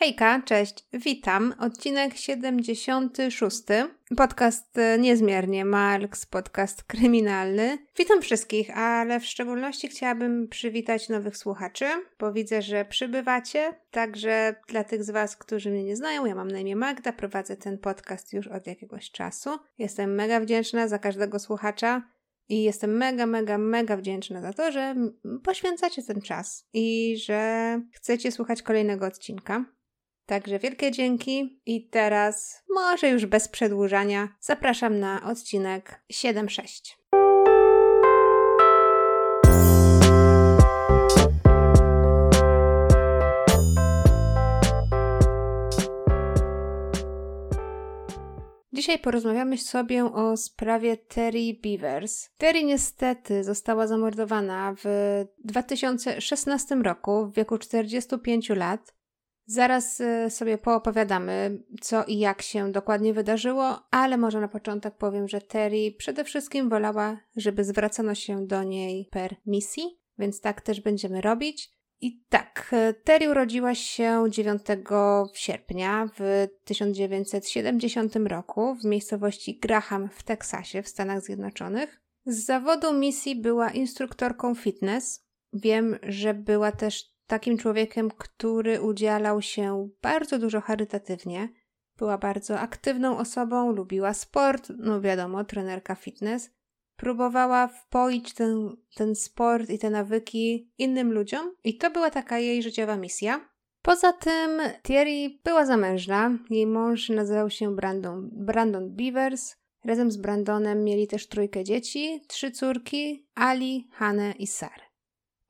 Hejka, cześć, witam. Odcinek 76. Podcast e, niezmiernie Marks, podcast kryminalny. Witam wszystkich, ale w szczególności chciałabym przywitać nowych słuchaczy, bo widzę, że przybywacie. Także dla tych z Was, którzy mnie nie znają, ja mam na imię Magda, prowadzę ten podcast już od jakiegoś czasu. Jestem mega wdzięczna za każdego słuchacza. I jestem mega, mega, mega wdzięczna za to, że poświęcacie ten czas i że chcecie słuchać kolejnego odcinka. Także wielkie dzięki i teraz, może już bez przedłużania, zapraszam na odcinek 7.6. Dzisiaj porozmawiamy sobie o sprawie Terry Beavers. Terry niestety została zamordowana w 2016 roku w wieku 45 lat Zaraz y, sobie poopowiadamy, co i jak się dokładnie wydarzyło, ale może na początek powiem, że Terry przede wszystkim wolała, żeby zwracano się do niej per misji, więc tak też będziemy robić. I tak, y, Terry urodziła się 9 sierpnia w 1970 roku w miejscowości Graham w Teksasie w Stanach Zjednoczonych. Z zawodu misji była instruktorką fitness. Wiem, że była też takim człowiekiem, który udzielał się bardzo dużo charytatywnie. Była bardzo aktywną osobą, lubiła sport, no wiadomo, trenerka fitness. Próbowała wpoić ten, ten sport i te nawyki innym ludziom, i to była taka jej życiowa misja. Poza tym Thierry była zamężna. Jej mąż nazywał się Brandon, Brandon Beavers. Razem z Brandonem mieli też trójkę dzieci, trzy córki, Ali, Hanę i Sarę.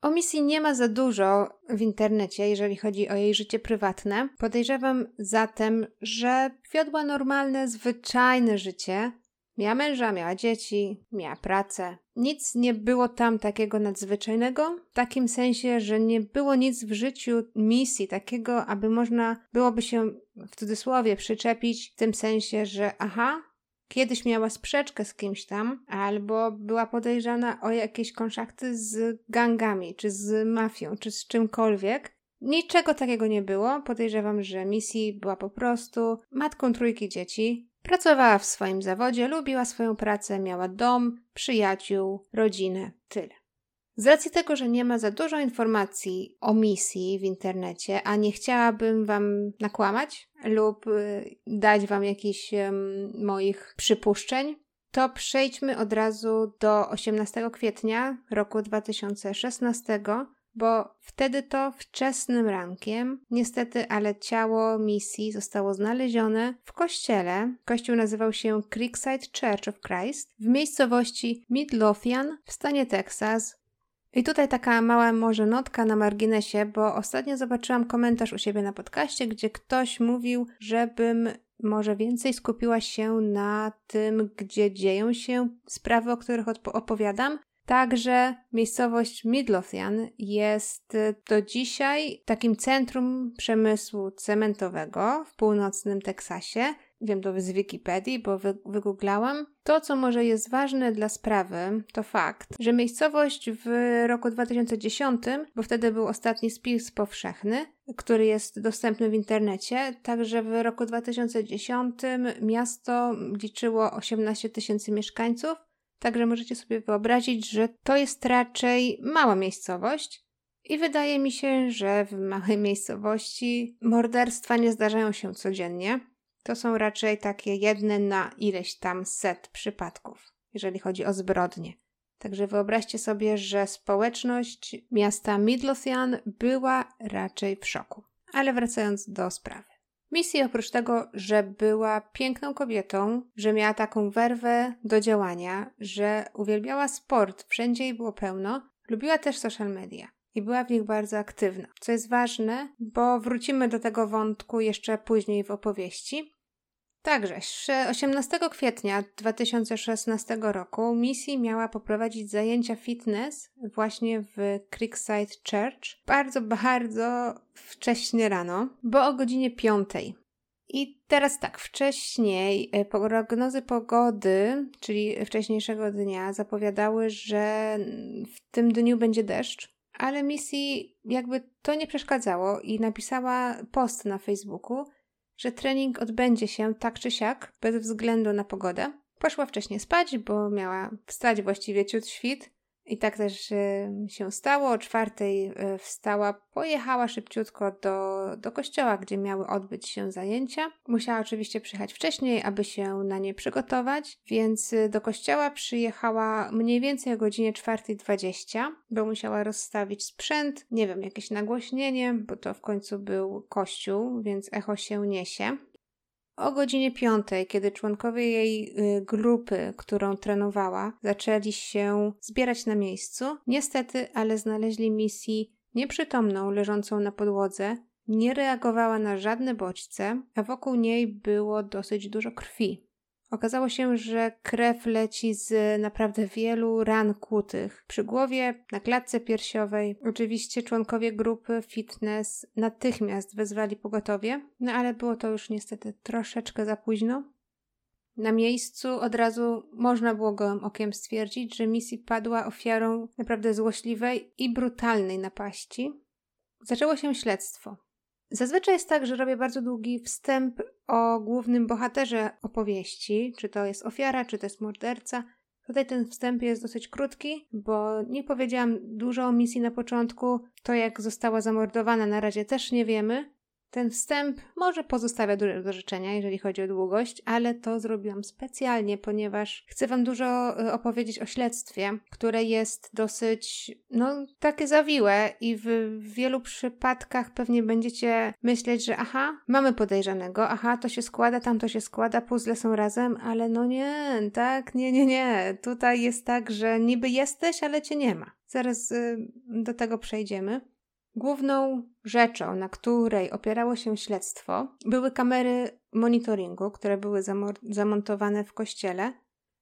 O misji nie ma za dużo w internecie, jeżeli chodzi o jej życie prywatne. Podejrzewam zatem, że wiodła normalne, zwyczajne życie. Miała męża, miała dzieci, miała pracę. Nic nie było tam takiego nadzwyczajnego, w takim sensie, że nie było nic w życiu misji takiego, aby można byłoby się w cudzysłowie przyczepić w tym sensie, że aha, kiedyś miała sprzeczkę z kimś tam, albo była podejrzana o jakieś konszachty z gangami, czy z mafią, czy z czymkolwiek. Niczego takiego nie było. Podejrzewam, że Missy była po prostu matką trójki dzieci. Pracowała w swoim zawodzie, lubiła swoją pracę, miała dom, przyjaciół, rodzinę. Tyle. Z racji tego, że nie ma za dużo informacji o misji w internecie, a nie chciałabym Wam nakłamać lub y, dać Wam jakichś moich przypuszczeń, to przejdźmy od razu do 18 kwietnia roku 2016, bo wtedy to wczesnym rankiem, niestety, ale ciało misji zostało znalezione w kościele. Kościół nazywał się Creekside Church of Christ w miejscowości Midlothian w stanie Teksas i tutaj taka mała może notka na marginesie, bo ostatnio zobaczyłam komentarz u siebie na podcaście, gdzie ktoś mówił, żebym może więcej skupiła się na tym, gdzie dzieją się sprawy, o których opowiadam. Także miejscowość Midlothian jest do dzisiaj takim centrum przemysłu cementowego w północnym Teksasie wiem to z Wikipedii, bo wy, wygooglałam. To, co może jest ważne dla sprawy, to fakt, że miejscowość w roku 2010, bo wtedy był ostatni spis powszechny, który jest dostępny w internecie, także w roku 2010 miasto liczyło 18 tysięcy mieszkańców, także możecie sobie wyobrazić, że to jest raczej mała miejscowość. I wydaje mi się, że w małej miejscowości morderstwa nie zdarzają się codziennie. To są raczej takie jedne na ileś tam set przypadków, jeżeli chodzi o zbrodnie. Także wyobraźcie sobie, że społeczność miasta Midlothian była raczej w szoku. Ale wracając do sprawy. Missy oprócz tego, że była piękną kobietą, że miała taką werwę do działania, że uwielbiała sport, wszędzie jej było pełno, lubiła też social media i była w nich bardzo aktywna. Co jest ważne, bo wrócimy do tego wątku jeszcze później w opowieści. Także 18 kwietnia 2016 roku misji miała poprowadzić zajęcia fitness właśnie w Creekside Church bardzo, bardzo wcześnie rano, bo o godzinie 5. I teraz tak, wcześniej e, prognozy pogody, czyli wcześniejszego dnia, zapowiadały, że w tym dniu będzie deszcz, ale misji jakby to nie przeszkadzało i napisała post na Facebooku, że trening odbędzie się tak czy siak, bez względu na pogodę. Poszła wcześniej spać, bo miała wstać właściwie ciut świt, i tak też się stało. O czwartej e, wstała, pojechała szybciutko do, do kościoła, gdzie miały odbyć się zajęcia. Musiała oczywiście przyjechać wcześniej, aby się na nie przygotować, więc e, do kościoła przyjechała mniej więcej o godzinie 4.20, bo musiała rozstawić sprzęt, nie wiem, jakieś nagłośnienie, bo to w końcu był kościół, więc echo się niesie. O godzinie piątej, kiedy członkowie jej y, grupy, którą trenowała, zaczęli się zbierać na miejscu, niestety, ale znaleźli misji nieprzytomną, leżącą na podłodze, nie reagowała na żadne bodźce, a wokół niej było dosyć dużo krwi. Okazało się, że krew leci z naprawdę wielu ran kłutych. Przy głowie, na klatce piersiowej. Oczywiście członkowie grupy fitness natychmiast wezwali pogotowie, no ale było to już niestety troszeczkę za późno. Na miejscu od razu można było gołym okiem stwierdzić, że Missy padła ofiarą naprawdę złośliwej i brutalnej napaści. Zaczęło się śledztwo. Zazwyczaj jest tak, że robię bardzo długi wstęp o głównym bohaterze opowieści, czy to jest ofiara, czy to jest morderca. Tutaj ten wstęp jest dosyć krótki, bo nie powiedziałam dużo o misji na początku. To, jak została zamordowana, na razie też nie wiemy. Ten wstęp może pozostawia dużo do życzenia, jeżeli chodzi o długość, ale to zrobiłam specjalnie, ponieważ chcę Wam dużo e, opowiedzieć o śledztwie, które jest dosyć, no, takie zawiłe i w wielu przypadkach pewnie będziecie myśleć, że aha, mamy podejrzanego, aha, to się składa, tam to się składa, puzzle są razem, ale no nie, tak, nie, nie, nie. Tutaj jest tak, że niby jesteś, ale cię nie ma. Zaraz y, do tego przejdziemy. Główną rzeczą, na której opierało się śledztwo, były kamery monitoringu, które były zamontowane w kościele.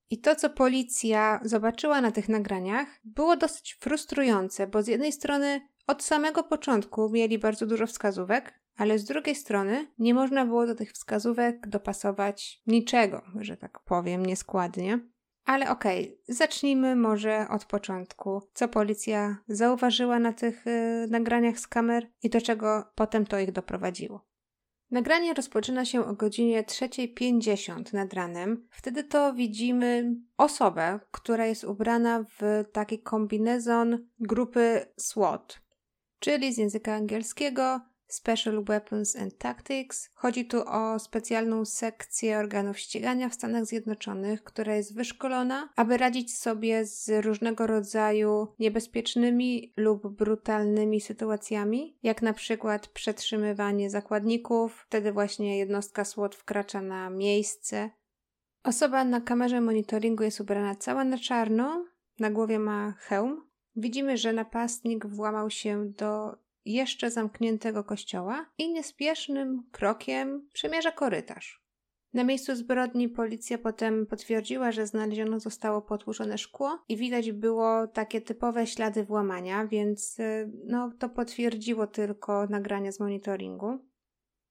I to, co policja zobaczyła na tych nagraniach, było dosyć frustrujące, bo z jednej strony od samego początku mieli bardzo dużo wskazówek, ale z drugiej strony nie można było do tych wskazówek dopasować niczego, że tak powiem, nieskładnie. Ale okej, okay, zacznijmy może od początku. Co policja zauważyła na tych y, nagraniach z kamer i do czego potem to ich doprowadziło. Nagranie rozpoczyna się o godzinie 3.50 nad ranem. Wtedy to widzimy osobę, która jest ubrana w taki kombinezon grupy SWAT, czyli z języka angielskiego Special Weapons and Tactics. Chodzi tu o specjalną sekcję organów ścigania w Stanach Zjednoczonych, która jest wyszkolona, aby radzić sobie z różnego rodzaju niebezpiecznymi lub brutalnymi sytuacjami, jak na przykład przetrzymywanie zakładników. Wtedy właśnie jednostka SWAT wkracza na miejsce. Osoba na kamerze monitoringu jest ubrana cała na czarno, na głowie ma hełm. Widzimy, że napastnik włamał się do jeszcze zamkniętego kościoła i niespiesznym krokiem przemierza korytarz. Na miejscu zbrodni policja potem potwierdziła, że znaleziono zostało potłuczone szkło i widać było takie typowe ślady włamania, więc y, no, to potwierdziło tylko nagrania z monitoringu.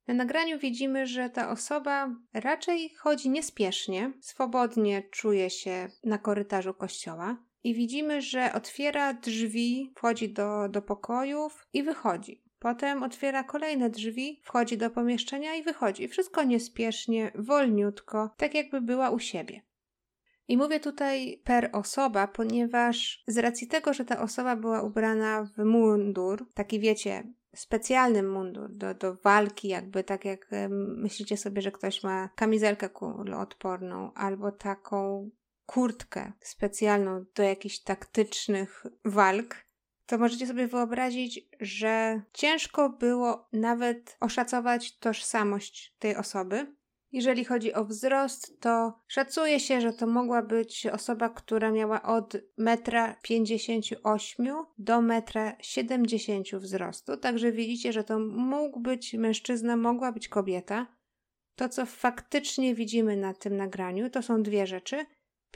Na nagraniu widzimy, że ta osoba raczej chodzi niespiesznie, swobodnie czuje się na korytarzu kościoła i widzimy, że otwiera drzwi, wchodzi do, do pokojów i wychodzi. Potem otwiera kolejne drzwi, wchodzi do pomieszczenia i wychodzi. Wszystko niespiesznie, wolniutko, tak jakby była u siebie. I mówię tutaj per osoba, ponieważ z racji tego, że ta osoba była ubrana w mundur, taki wiecie, specjalny mundur do, do walki, jakby tak jak myślicie sobie, że ktoś ma kamizelkę kuloodporną albo taką kurtkę specjalną do jakichś taktycznych walk, to możecie sobie wyobrazić, że ciężko było nawet oszacować tożsamość tej osoby. Jeżeli chodzi o wzrost, to szacuje się, że to mogła być osoba, która miała od 1,58 m do 1,70 m wzrostu. Także widzicie, że to mógł być mężczyzna, mogła być kobieta. To, co faktycznie widzimy na tym nagraniu, to są dwie rzeczy.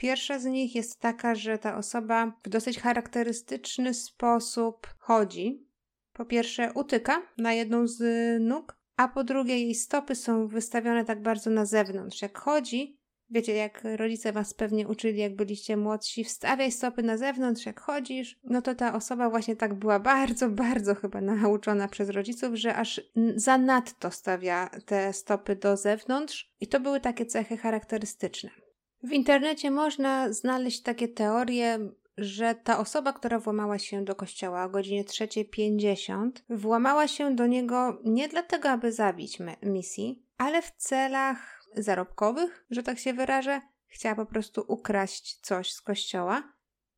Pierwsza z nich jest taka, że ta osoba w dosyć charakterystyczny sposób chodzi. Po pierwsze, utyka na jedną z nóg, a po drugie, jej stopy są wystawione tak bardzo na zewnątrz. Jak chodzi, Wiecie, jak rodzice was pewnie uczyli, jak byliście młodsi, wstawiaj stopy na zewnątrz, jak chodzisz. No to ta osoba właśnie tak była bardzo, bardzo chyba nauczona przez rodziców, że aż zanadto stawia te stopy do zewnątrz. I to były takie cechy charakterystyczne. W internecie można znaleźć takie teorie, że ta osoba, która włamała się do kościoła o godzinie 3.50, włamała się do niego nie dlatego, aby zabić misji, ale w celach zarobkowych, że tak się wyrażę, chciała po prostu ukraść coś z kościoła.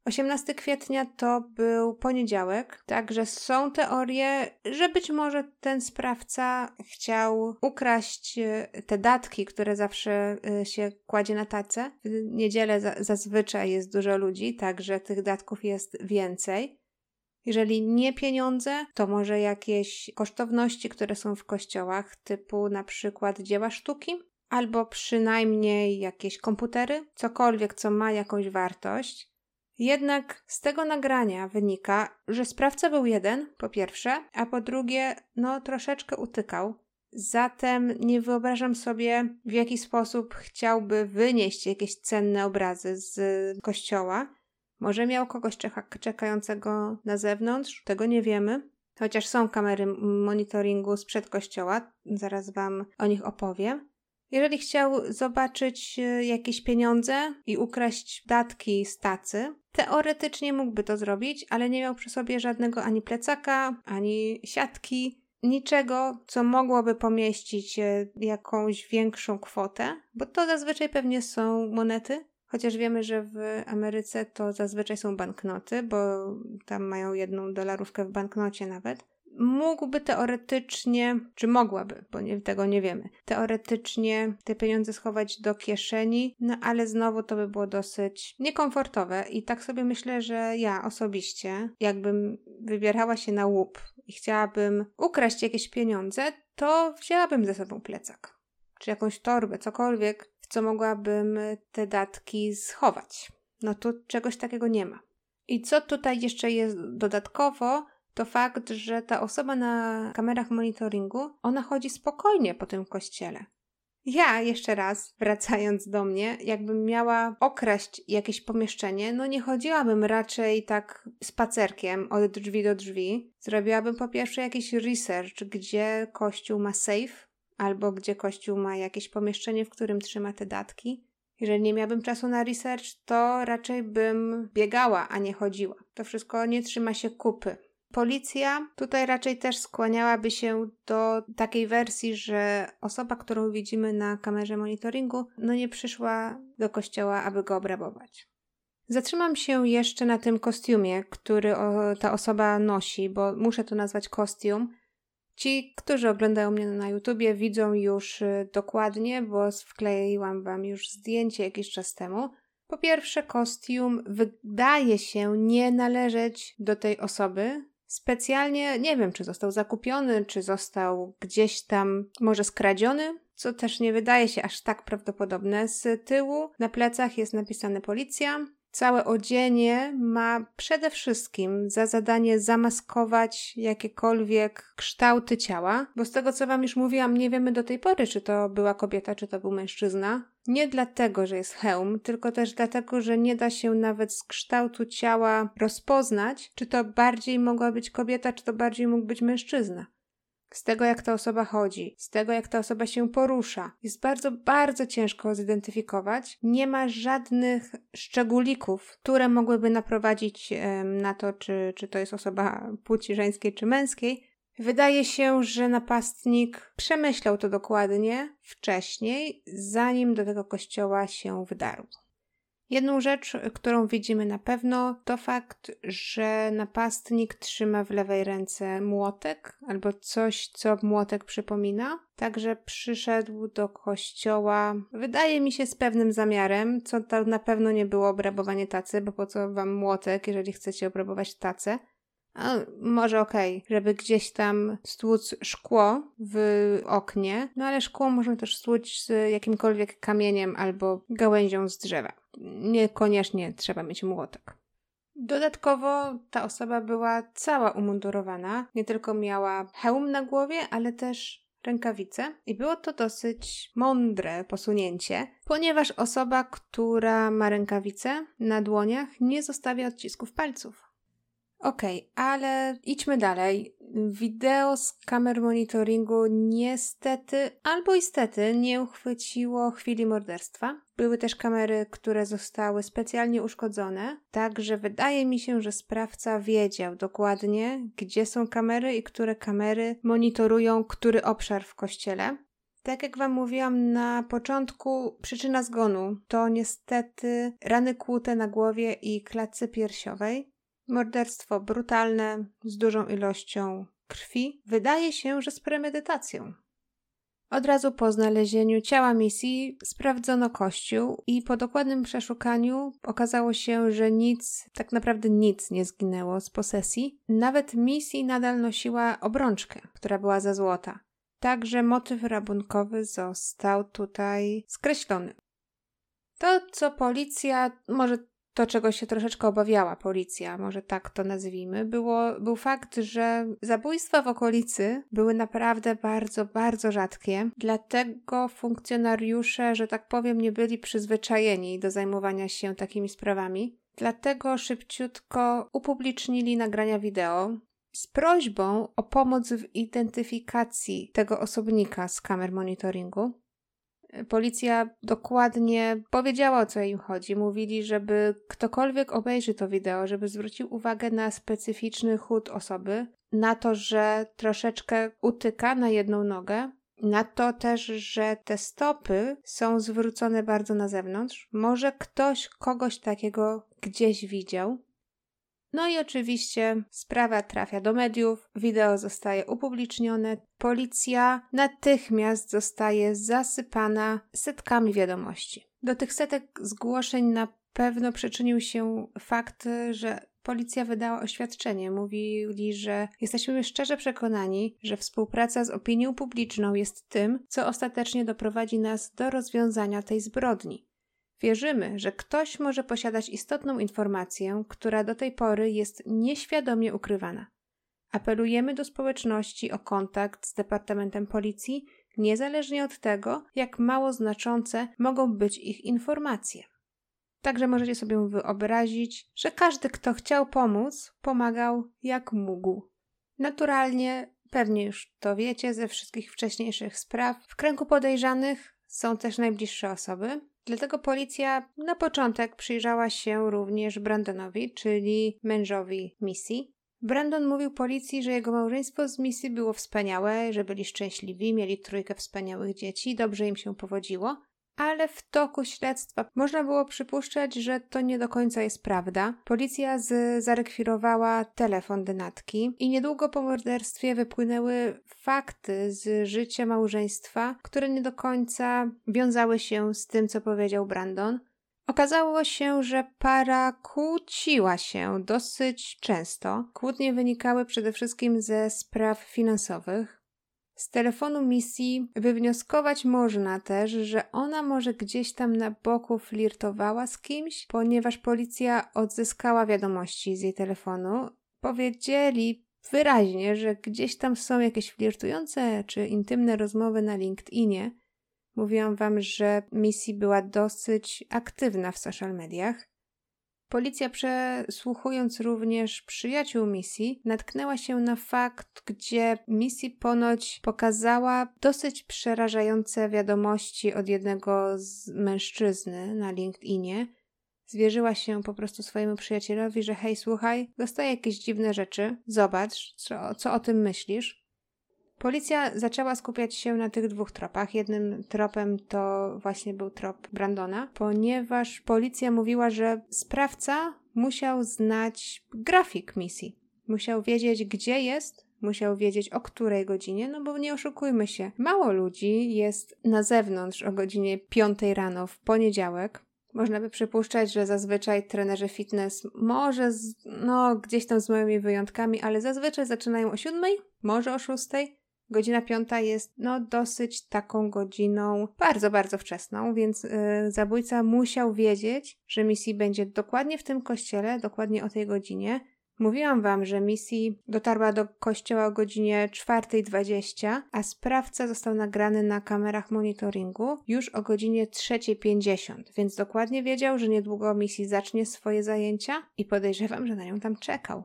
18 kwietnia to był poniedziałek, także są teorie, że być może ten sprawca chciał ukraść e, te datki, które zawsze e, się kładzie na tacę. W niedzielę zazwyczaj jest dużo ludzi, także tych datków jest więcej. Jeżeli nie pieniądze, to może jakieś kosztowności, które są w kościołach, typu na przykład dzieła sztuki, albo przynajmniej jakieś komputery, cokolwiek, co ma jakąś wartość. Jednak z tego nagrania wynika, że sprawca był jeden, po pierwsze, a po drugie, no troszeczkę utykał. Zatem nie wyobrażam sobie, w jaki sposób chciałby wynieść jakieś cenne obrazy z kościoła. Może miał kogoś czekającego na zewnątrz, tego nie wiemy. Chociaż są kamery monitoringu sprzed kościoła, zaraz Wam o nich opowiem. Jeżeli chciał zobaczyć e, jakieś pieniądze i ukraść datki z tacy, teoretycznie mógłby to zrobić, ale nie miał przy sobie żadnego ani plecaka, ani siatki, niczego, co mogłoby pomieścić e, jakąś większą kwotę, bo to zazwyczaj pewnie są monety. Chociaż wiemy, że w Ameryce to zazwyczaj są banknoty, bo tam mają jedną dolarówkę w banknocie nawet mógłby teoretycznie, czy mogłaby, bo nie, tego nie wiemy, teoretycznie te pieniądze schować do kieszeni, no ale znowu to by było dosyć niekomfortowe i tak sobie myślę, że ja osobiście, jakbym wybierała się na łup i chciałabym ukraść jakieś pieniądze, to wzięłabym ze sobą plecak, czy jakąś torbę, cokolwiek, w co mogłabym te datki schować. No tu czegoś takiego nie ma. I co tutaj jeszcze jest dodatkowo, to fakt, że ta osoba na kamerach monitoringu, ona chodzi spokojnie po tym kościele. Ja, jeszcze raz, wracając do mnie, jakbym miała okraść jakieś pomieszczenie, no nie chodziłabym raczej tak spacerkiem od drzwi do drzwi. Zrobiłabym po pierwsze jakiś research, gdzie kościół ma safe, albo gdzie kościół ma jakieś pomieszczenie, w którym trzyma te datki. Jeżeli nie miałabym czasu na research, to raczej bym biegała, a nie chodziła. To wszystko nie trzyma się kupy. Policja tutaj raczej też skłaniałaby się do takiej wersji, że osoba, którą widzimy na kamerze monitoringu, no nie przyszła do kościoła, aby go obrabować. Zatrzymam się jeszcze na tym kostiumie, który ta osoba nosi, bo muszę to nazwać kostium. Ci, którzy oglądają mnie na YouTubie, widzą już y, dokładnie, bo wkleiłam wam już zdjęcie jakiś czas temu. Po pierwsze, kostium wydaje się nie należeć do tej osoby, specjalnie, nie wiem, czy został zakupiony, czy został gdzieś tam może skradziony, co też nie wydaje się aż tak prawdopodobne. Z tyłu na plecach jest napisane policja. Całe odzienie ma przede wszystkim za zadanie zamaskować jakiekolwiek kształty ciała, bo z tego co Wam już mówiłam, nie wiemy do tej pory, czy to była kobieta, czy to był mężczyzna. Nie dlatego, że jest hełm, tylko też dlatego, że nie da się nawet z kształtu ciała rozpoznać, czy to bardziej mogła być kobieta, czy to bardziej mógł być mężczyzna. Z tego, jak ta osoba chodzi, z tego, jak ta osoba się porusza, jest bardzo, bardzo ciężko zidentyfikować. Nie ma żadnych szczególików, które mogłyby naprowadzić na to, czy, czy to jest osoba płci żeńskiej czy męskiej, Wydaje się, że napastnik przemyślał to dokładnie wcześniej, zanim do tego kościoła się wdarł. Jedną rzecz, którą widzimy na pewno, to fakt, że napastnik trzyma w lewej ręce młotek albo coś, co młotek przypomina. Także przyszedł do kościoła, wydaje mi się, z pewnym zamiarem, co to na pewno nie było obrabowanie tacy, bo po co wam młotek, jeżeli chcecie obrabować tacę. A może okej, okay, żeby gdzieś tam stłuc szkło w oknie, no ale szkło można też stłuc z jakimkolwiek kamieniem albo gałęzią z drzewa. Niekoniecznie trzeba mieć młotek. Dodatkowo ta osoba była cała umundurowana. Nie tylko miała hełm na głowie, ale też rękawice i było to dosyć mądre posunięcie, ponieważ osoba, która ma rękawice na dłoniach, nie zostawia odcisków palców. Okej, okay, ale idźmy dalej. Wideo z kamer monitoringu niestety albo istety nie uchwyciło chwili morderstwa. Były też kamery, które zostały specjalnie uszkodzone, także wydaje mi się, że sprawca wiedział dokładnie, gdzie są kamery i które kamery monitorują który obszar w kościele. Tak jak Wam mówiłam na początku, przyczyna zgonu to niestety rany kłute na głowie i klatce piersiowej. Morderstwo brutalne, z dużą ilością krwi. Wydaje się, że z premedytacją. Od razu po znalezieniu ciała misji sprawdzono kościół i po dokładnym przeszukaniu okazało się, że nic, tak naprawdę nic nie zginęło z posesji. Nawet misji nadal nosiła obrączkę, która była za złota. Także motyw rabunkowy został tutaj skreślony. To, co policja, może to, czego się troszeczkę obawiała policja, może tak to nazwijmy, było, był fakt, że zabójstwa w okolicy były naprawdę bardzo, bardzo rzadkie. Dlatego funkcjonariusze, że tak powiem, nie byli przyzwyczajeni do zajmowania się takimi sprawami. Dlatego szybciutko upublicznili nagrania wideo z prośbą o pomoc w identyfikacji tego osobnika z kamer monitoringu. Policja dokładnie powiedziała o co im chodzi. Mówili, żeby ktokolwiek obejrzy to wideo, żeby zwrócił uwagę na specyficzny chód osoby, na to, że troszeczkę utyka na jedną nogę, na to też, że te stopy są zwrócone bardzo na zewnątrz. Może ktoś kogoś takiego gdzieś widział. No i oczywiście sprawa trafia do mediów, wideo zostaje upublicznione, policja natychmiast zostaje zasypana setkami wiadomości. Do tych setek zgłoszeń na pewno przyczynił się fakt, że policja wydała oświadczenie. Mówili, że jesteśmy szczerze przekonani, że współpraca z opinią publiczną jest tym, co ostatecznie doprowadzi nas do rozwiązania tej zbrodni. Wierzymy, że ktoś może posiadać istotną informację, która do tej pory jest nieświadomie ukrywana. Apelujemy do społeczności o kontakt z Departamentem Policji, niezależnie od tego, jak mało znaczące mogą być ich informacje. Także możecie sobie wyobrazić, że każdy, kto chciał pomóc, pomagał jak mógł. Naturalnie, pewnie już to wiecie ze wszystkich wcześniejszych spraw, w kręgu podejrzanych są też najbliższe osoby, Dlatego policja na początek przyjrzała się również Brandonowi, czyli mężowi Missy. Brandon mówił policji, że jego małżeństwo z Missy było wspaniałe, że byli szczęśliwi, mieli trójkę wspaniałych dzieci, dobrze im się powodziło, ale w toku śledztwa można było przypuszczać, że to nie do końca jest prawda. Policja z, zarekwirowała telefon dynatki i niedługo po morderstwie wypłynęły fakty z życia małżeństwa, które nie do końca wiązały się z tym, co powiedział Brandon. Okazało się, że para kłóciła się dosyć często. Kłótnie wynikały przede wszystkim ze spraw finansowych. Z telefonu misji wywnioskować można też, że ona może gdzieś tam na boku flirtowała z kimś, ponieważ policja odzyskała wiadomości z jej telefonu. Powiedzieli wyraźnie, że gdzieś tam są jakieś flirtujące czy intymne rozmowy na LinkedInie. Mówiłam wam, że misji była dosyć aktywna w social mediach. Policja, przesłuchując również przyjaciół misji, natknęła się na fakt, gdzie misji ponoć pokazała dosyć przerażające wiadomości od jednego z mężczyzny na LinkedInie. Zwierzyła się po prostu swojemu przyjacielowi, że hej, słuchaj, dostaję jakieś dziwne rzeczy, zobacz, co, co o tym myślisz. Policja zaczęła skupiać się na tych dwóch tropach. Jednym tropem to właśnie był trop Brandona, ponieważ policja mówiła, że sprawca musiał znać grafik misji. Musiał wiedzieć, gdzie jest, musiał wiedzieć o której godzinie, no bo nie oszukujmy się. Mało ludzi jest na zewnątrz o godzinie 5 rano w poniedziałek. Można by przypuszczać, że zazwyczaj trenerzy fitness może, z, no gdzieś tam z małymi wyjątkami, ale zazwyczaj zaczynają o 7, może o 6, Godzina piąta jest no dosyć taką godziną bardzo, bardzo wczesną, więc yy, zabójca musiał wiedzieć, że misji będzie dokładnie w tym kościele, dokładnie o tej godzinie. Mówiłam wam, że Missy dotarła do kościoła o godzinie 4.20, a sprawca został nagrany na kamerach monitoringu już o godzinie 3.50, więc dokładnie wiedział, że niedługo Missy zacznie swoje zajęcia i podejrzewam, że na nią tam czekał.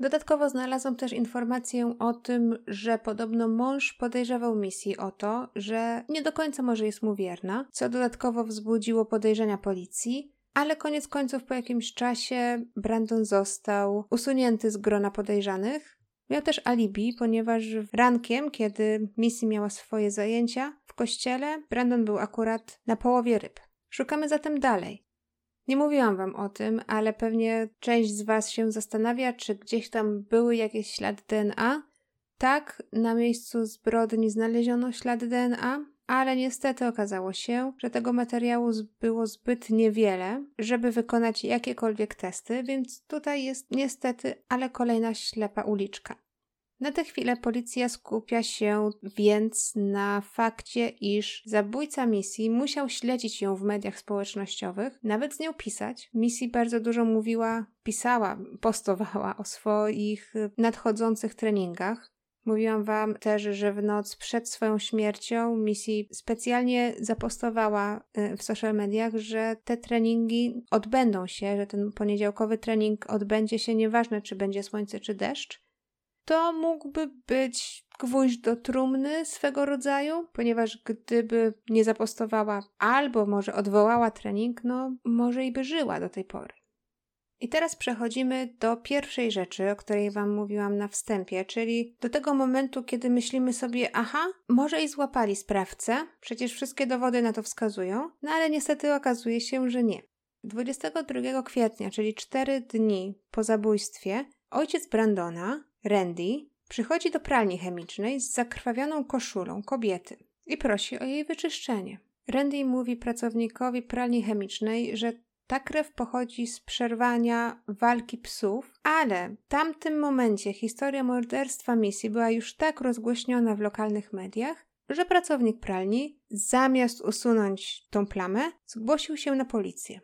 Dodatkowo znalazłam też informację o tym, że podobno mąż podejrzewał Missy o to, że nie do końca może jest mu wierna, co dodatkowo wzbudziło podejrzenia policji, ale koniec końców po jakimś czasie Brandon został usunięty z grona podejrzanych. Miał też alibi, ponieważ rankiem, kiedy Missy miała swoje zajęcia w kościele, Brandon był akurat na połowie ryb. Szukamy zatem dalej. Nie mówiłam wam o tym, ale pewnie część z was się zastanawia, czy gdzieś tam były jakieś ślady DNA. Tak, na miejscu zbrodni znaleziono ślady DNA, ale niestety okazało się, że tego materiału było zbyt niewiele, żeby wykonać jakiekolwiek testy, więc tutaj jest niestety, ale kolejna ślepa uliczka. Na tę chwilę policja skupia się więc na fakcie, iż zabójca misji musiał śledzić ją w mediach społecznościowych, nawet z nią pisać. Misji bardzo dużo mówiła, pisała, postowała o swoich nadchodzących treningach. Mówiłam Wam też, że w noc przed swoją śmiercią Missy specjalnie zapostowała y, w social mediach, że te treningi odbędą się, że ten poniedziałkowy trening odbędzie się, nieważne czy będzie słońce czy deszcz. To mógłby być gwóźdź do trumny swego rodzaju, ponieważ gdyby nie zapostowała albo może odwołała trening, no może i by żyła do tej pory. I teraz przechodzimy do pierwszej rzeczy, o której Wam mówiłam na wstępie, czyli do tego momentu, kiedy myślimy sobie, aha, może i złapali sprawcę, przecież wszystkie dowody na to wskazują, no ale niestety okazuje się, że nie. 22 kwietnia, czyli 4 dni po zabójstwie, ojciec Brandona, Randy, przychodzi do pralni chemicznej z zakrwawioną koszulą kobiety i prosi o jej wyczyszczenie. Randy mówi pracownikowi pralni chemicznej, że ta krew pochodzi z przerwania walki psów, ale w tamtym momencie historia morderstwa misji była już tak rozgłośniona w lokalnych mediach, że pracownik pralni, zamiast usunąć tą plamę, zgłosił się na policję.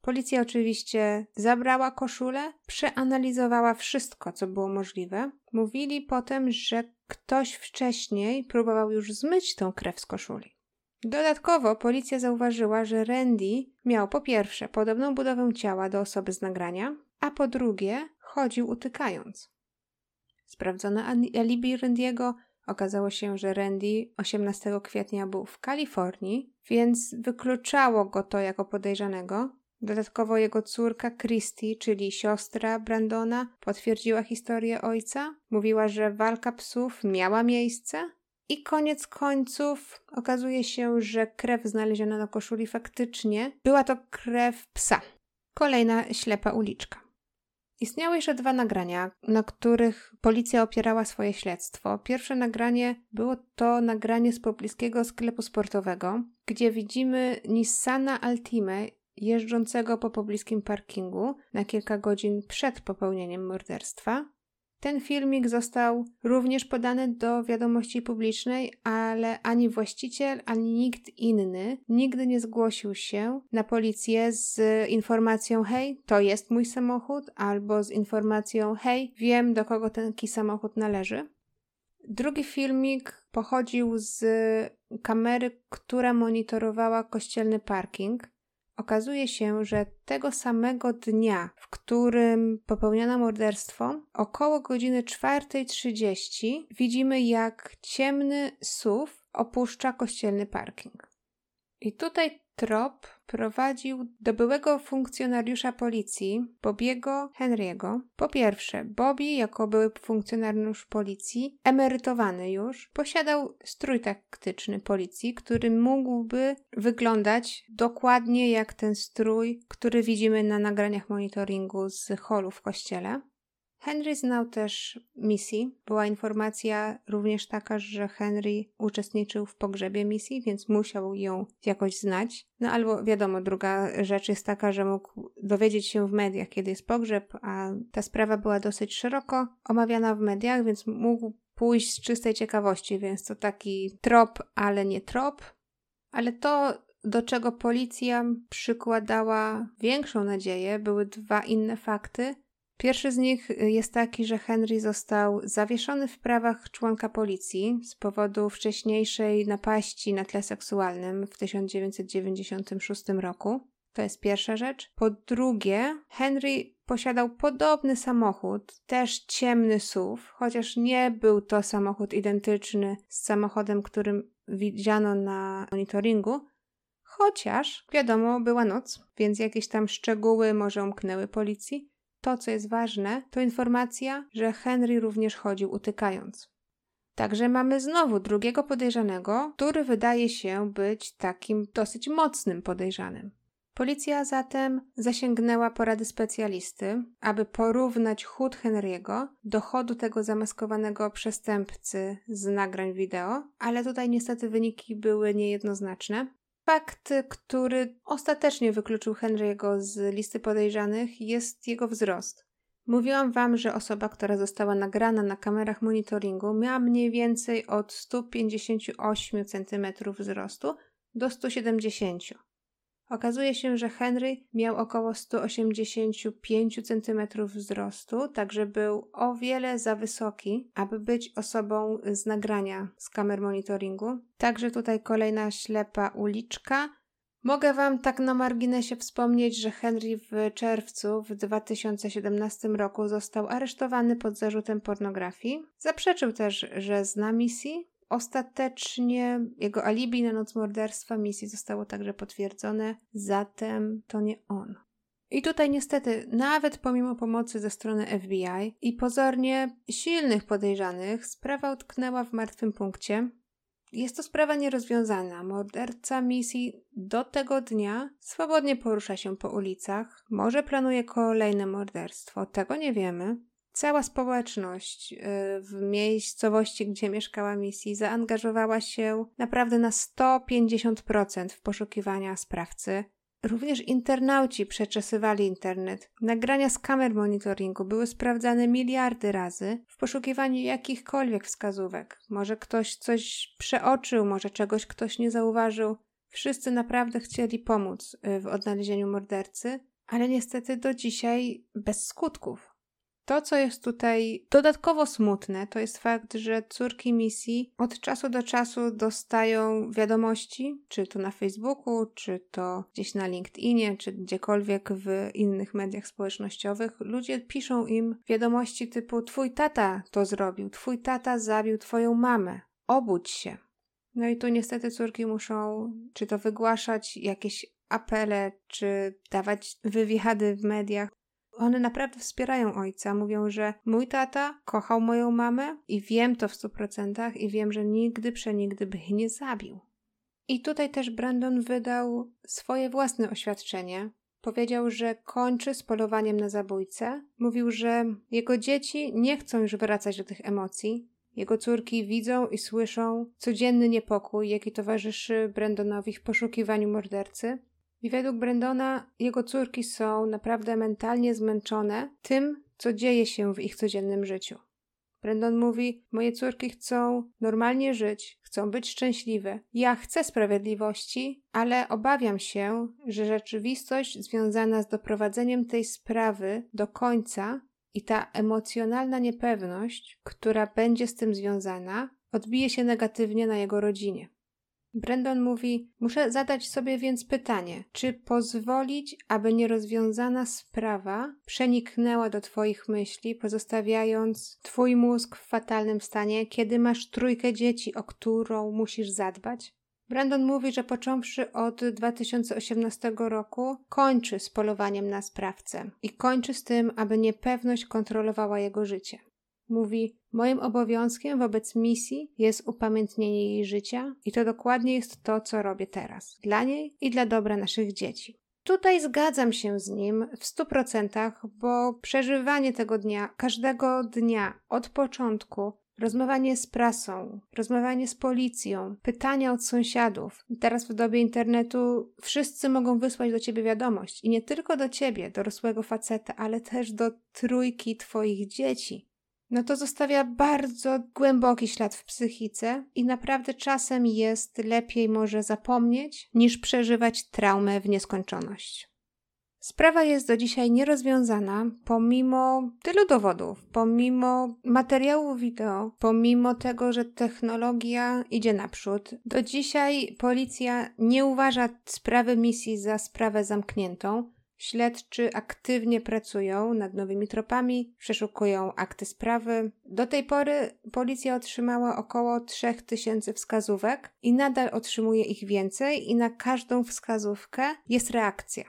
Policja oczywiście zabrała koszulę, przeanalizowała wszystko, co było możliwe. Mówili potem, że ktoś wcześniej próbował już zmyć tą krew z koszuli. Dodatkowo policja zauważyła, że Randy miał po pierwsze podobną budowę ciała do osoby z nagrania, a po drugie chodził utykając. Sprawdzono alibi Randiego. Okazało się, że Randy 18 kwietnia był w Kalifornii, więc wykluczało go to jako podejrzanego. Dodatkowo jego córka Christy, czyli siostra Brandona, potwierdziła historię ojca. Mówiła, że walka psów miała miejsce, i koniec końców okazuje się, że krew znaleziona na koszuli faktycznie była to krew psa. Kolejna ślepa uliczka. Istniały jeszcze dwa nagrania, na których policja opierała swoje śledztwo. Pierwsze nagranie było to nagranie z pobliskiego sklepu sportowego, gdzie widzimy Nissana Altime jeżdżącego po pobliskim parkingu na kilka godzin przed popełnieniem morderstwa. Ten filmik został również podany do wiadomości publicznej, ale ani właściciel, ani nikt inny nigdy nie zgłosił się na policję z informacją: Hej, to jest mój samochód, albo z informacją: Hej, wiem do kogo taki samochód należy. Drugi filmik pochodził z kamery, która monitorowała kościelny parking. Okazuje się, że tego samego dnia, w którym popełniono morderstwo, około godziny 4.30 widzimy, jak ciemny SUV opuszcza kościelny parking. I tutaj trop prowadził do byłego funkcjonariusza policji, Bobiego Henry'ego. Po pierwsze, Bobby, jako były funkcjonariusz policji, emerytowany już, posiadał strój taktyczny policji, który mógłby wyglądać dokładnie jak ten strój, który widzimy na nagraniach monitoringu z holu w kościele. Henry znał też misji. Była informacja również taka, że Henry uczestniczył w pogrzebie misji, więc musiał ją jakoś znać. No albo wiadomo, druga rzecz jest taka, że mógł dowiedzieć się w mediach, kiedy jest pogrzeb, a ta sprawa była dosyć szeroko omawiana w mediach, więc mógł pójść z czystej ciekawości, więc to taki trop, ale nie trop. Ale to, do czego policja przykładała większą nadzieję, były dwa inne fakty Pierwszy z nich jest taki, że Henry został zawieszony w prawach członka policji z powodu wcześniejszej napaści na tle seksualnym w 1996 roku. To jest pierwsza rzecz. Po drugie, Henry posiadał podobny samochód, też ciemny SUV, chociaż nie był to samochód identyczny z samochodem, którym widziano na monitoringu, chociaż wiadomo, była noc, więc jakieś tam szczegóły może umknęły policji. To, co jest ważne, to informacja, że Henry również chodził utykając. Także mamy znowu drugiego podejrzanego, który wydaje się być takim dosyć mocnym podejrzanym. Policja zatem zasięgnęła porady specjalisty, aby porównać chód Henry'ego do chodu tego zamaskowanego przestępcy z nagrań wideo, ale tutaj niestety wyniki były niejednoznaczne. Fakt, który ostatecznie wykluczył Henry'ego z listy podejrzanych, jest jego wzrost. Mówiłam wam, że osoba, która została nagrana na kamerach monitoringu, miała mniej więcej od 158 cm wzrostu do 170 cm. Okazuje się, że Henry miał około 185 cm wzrostu, także był o wiele za wysoki, aby być osobą z nagrania z kamer monitoringu. Także tutaj kolejna ślepa uliczka. Mogę Wam tak na marginesie wspomnieć, że Henry w czerwcu w 2017 roku został aresztowany pod zarzutem pornografii. Zaprzeczył też, że zna misji, Ostatecznie jego alibi na noc morderstwa misji zostało także potwierdzone, zatem to nie on. I tutaj niestety, nawet pomimo pomocy ze strony FBI i pozornie silnych podejrzanych, sprawa utknęła w martwym punkcie. Jest to sprawa nierozwiązana. Morderca misji do tego dnia swobodnie porusza się po ulicach. Może planuje kolejne morderstwo, tego nie wiemy. Cała społeczność y, w miejscowości, gdzie mieszkała misji, zaangażowała się naprawdę na 150% w poszukiwania sprawcy. Również internauci przeczesywali internet. Nagrania z kamer monitoringu były sprawdzane miliardy razy w poszukiwaniu jakichkolwiek wskazówek. Może ktoś coś przeoczył, może czegoś ktoś nie zauważył. Wszyscy naprawdę chcieli pomóc y, w odnalezieniu mordercy, ale niestety do dzisiaj bez skutków. To, co jest tutaj dodatkowo smutne, to jest fakt, że córki misji od czasu do czasu dostają wiadomości, czy to na Facebooku, czy to gdzieś na LinkedInie, czy gdziekolwiek w innych mediach społecznościowych. Ludzie piszą im wiadomości typu: Twój tata to zrobił, twój tata zabił twoją mamę, obudź się. No i tu niestety córki muszą czy to wygłaszać jakieś apele, czy dawać wywiady w mediach, one naprawdę wspierają ojca. Mówią, że mój tata kochał moją mamę i wiem to w stu procentach i wiem, że nigdy przenigdy by nie zabił. I tutaj też Brandon wydał swoje własne oświadczenie. Powiedział, że kończy z polowaniem na zabójcę. Mówił, że jego dzieci nie chcą już wracać do tych emocji. Jego córki widzą i słyszą codzienny niepokój, jaki towarzyszy Brandonowi w poszukiwaniu mordercy. I według Brendona jego córki są naprawdę mentalnie zmęczone tym, co dzieje się w ich codziennym życiu. Brandon mówi: Moje córki chcą normalnie żyć, chcą być szczęśliwe. Ja chcę sprawiedliwości, ale obawiam się, że rzeczywistość związana z doprowadzeniem tej sprawy do końca i ta emocjonalna niepewność, która będzie z tym związana, odbije się negatywnie na jego rodzinie. Brandon mówi: Muszę zadać sobie więc pytanie, czy pozwolić, aby nierozwiązana sprawa przeniknęła do Twoich myśli, pozostawiając Twój mózg w fatalnym stanie, kiedy masz trójkę dzieci, o którą musisz zadbać? Brandon mówi, że począwszy od 2018 roku kończy z polowaniem na sprawcę i kończy z tym, aby niepewność kontrolowała jego życie. Mówi: Moim obowiązkiem wobec misji jest upamiętnienie jej życia, i to dokładnie jest to, co robię teraz dla niej i dla dobra naszych dzieci. Tutaj zgadzam się z nim w stu procentach, bo przeżywanie tego dnia, każdego dnia od początku, rozmawianie z prasą, rozmawianie z policją, pytania od sąsiadów. Teraz w dobie internetu wszyscy mogą wysłać do ciebie wiadomość i nie tylko do ciebie, dorosłego faceta, ale też do trójki twoich dzieci no to zostawia bardzo głęboki ślad w psychice i naprawdę czasem jest lepiej może zapomnieć, niż przeżywać traumę w nieskończoność. Sprawa jest do dzisiaj nierozwiązana, pomimo tylu dowodów, pomimo materiałów wideo, pomimo tego, że technologia idzie naprzód. Do dzisiaj policja nie uważa sprawy misji za sprawę zamkniętą. Śledczy aktywnie pracują nad nowymi tropami, przeszukują akty sprawy. Do tej pory policja otrzymała około 3000 wskazówek i nadal otrzymuje ich więcej, i na każdą wskazówkę jest reakcja.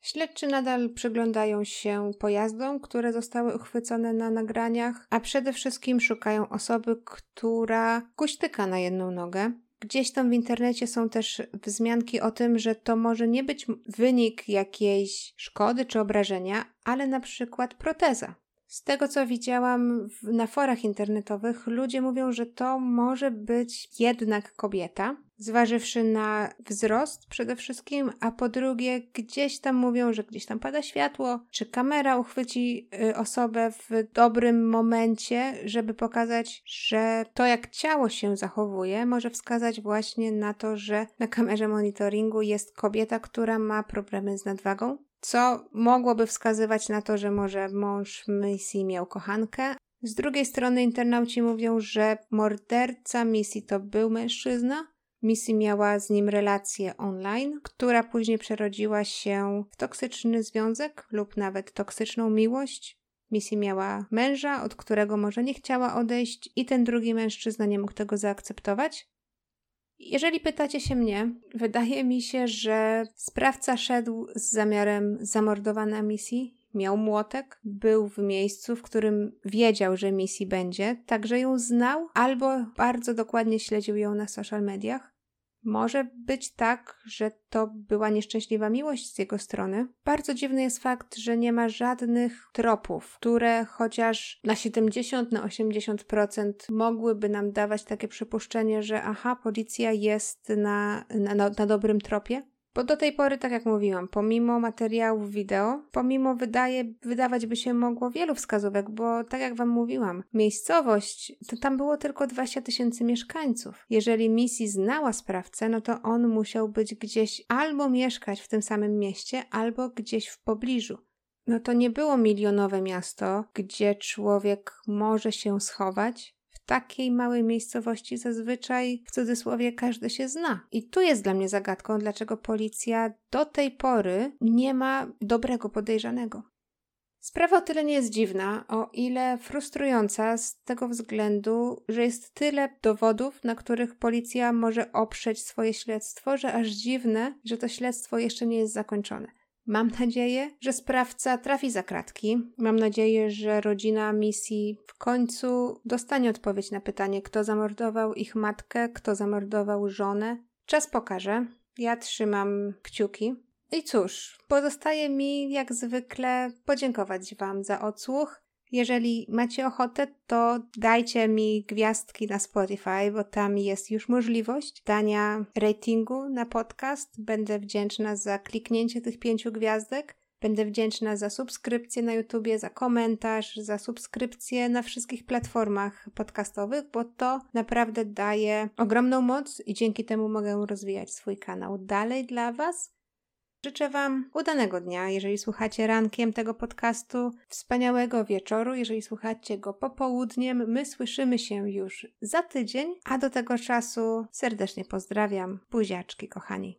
Śledczy nadal przyglądają się pojazdom, które zostały uchwycone na nagraniach, a przede wszystkim szukają osoby, która kuśtyka na jedną nogę. Gdzieś tam w internecie są też wzmianki o tym, że to może nie być wynik jakiejś szkody czy obrażenia, ale na przykład proteza. Z tego co widziałam na forach internetowych, ludzie mówią, że to może być jednak kobieta, zważywszy na wzrost przede wszystkim, a po drugie, gdzieś tam mówią, że gdzieś tam pada światło, czy kamera uchwyci y, osobę w dobrym momencie, żeby pokazać, że to jak ciało się zachowuje, może wskazać właśnie na to, że na kamerze monitoringu jest kobieta, która ma problemy z nadwagą. Co mogłoby wskazywać na to, że może mąż Missy miał kochankę, z drugiej strony internauci mówią, że morderca Missy to był mężczyzna, Missy miała z nim relację online, która później przerodziła się w toksyczny związek lub nawet toksyczną miłość. Missy miała męża, od którego może nie chciała odejść, i ten drugi mężczyzna nie mógł tego zaakceptować. Jeżeli pytacie się mnie, wydaje mi się, że sprawca szedł z zamiarem zamordowania Missy, miał młotek, był w miejscu, w którym wiedział, że Missy będzie, także ją znał, albo bardzo dokładnie śledził ją na social mediach. Może być tak, że to była nieszczęśliwa miłość z jego strony. Bardzo dziwny jest fakt, że nie ma żadnych tropów, które chociaż na 70, na 80% mogłyby nam dawać takie przypuszczenie, że aha, policja jest na, na, na dobrym tropie. Bo do tej pory, tak jak mówiłam, pomimo materiałów wideo, pomimo wydaje, wydawać by się mogło wielu wskazówek, bo tak jak wam mówiłam, miejscowość, to tam było tylko 20 tysięcy mieszkańców. Jeżeli Missy znała sprawcę, no to on musiał być gdzieś albo mieszkać w tym samym mieście, albo gdzieś w pobliżu. No to nie było milionowe miasto, gdzie człowiek może się schować, takiej małej miejscowości zazwyczaj w cudzysłowie każdy się zna. I tu jest dla mnie zagadką, dlaczego policja do tej pory nie ma dobrego podejrzanego. Sprawa o tyle nie jest dziwna, o ile frustrująca z tego względu, że jest tyle dowodów, na których policja może oprzeć swoje śledztwo, że aż dziwne, że to śledztwo jeszcze nie jest zakończone. Mam nadzieję, że sprawca trafi za kratki. Mam nadzieję, że rodzina misji w końcu dostanie odpowiedź na pytanie, kto zamordował ich matkę, kto zamordował żonę. Czas pokaże. Ja trzymam kciuki. I cóż, pozostaje mi jak zwykle podziękować Wam za odsłuch. Jeżeli macie ochotę, to dajcie mi gwiazdki na Spotify, bo tam jest już możliwość dania ratingu na podcast. Będę wdzięczna za kliknięcie tych pięciu gwiazdek. Będę wdzięczna za subskrypcję na YouTubie, za komentarz, za subskrypcję na wszystkich platformach podcastowych, bo to naprawdę daje ogromną moc i dzięki temu mogę rozwijać swój kanał dalej dla Was. Życzę Wam udanego dnia, jeżeli słuchacie rankiem tego podcastu, wspaniałego wieczoru, jeżeli słuchacie go popołudniem. My słyszymy się już za tydzień, a do tego czasu serdecznie pozdrawiam. Buziaczki, kochani.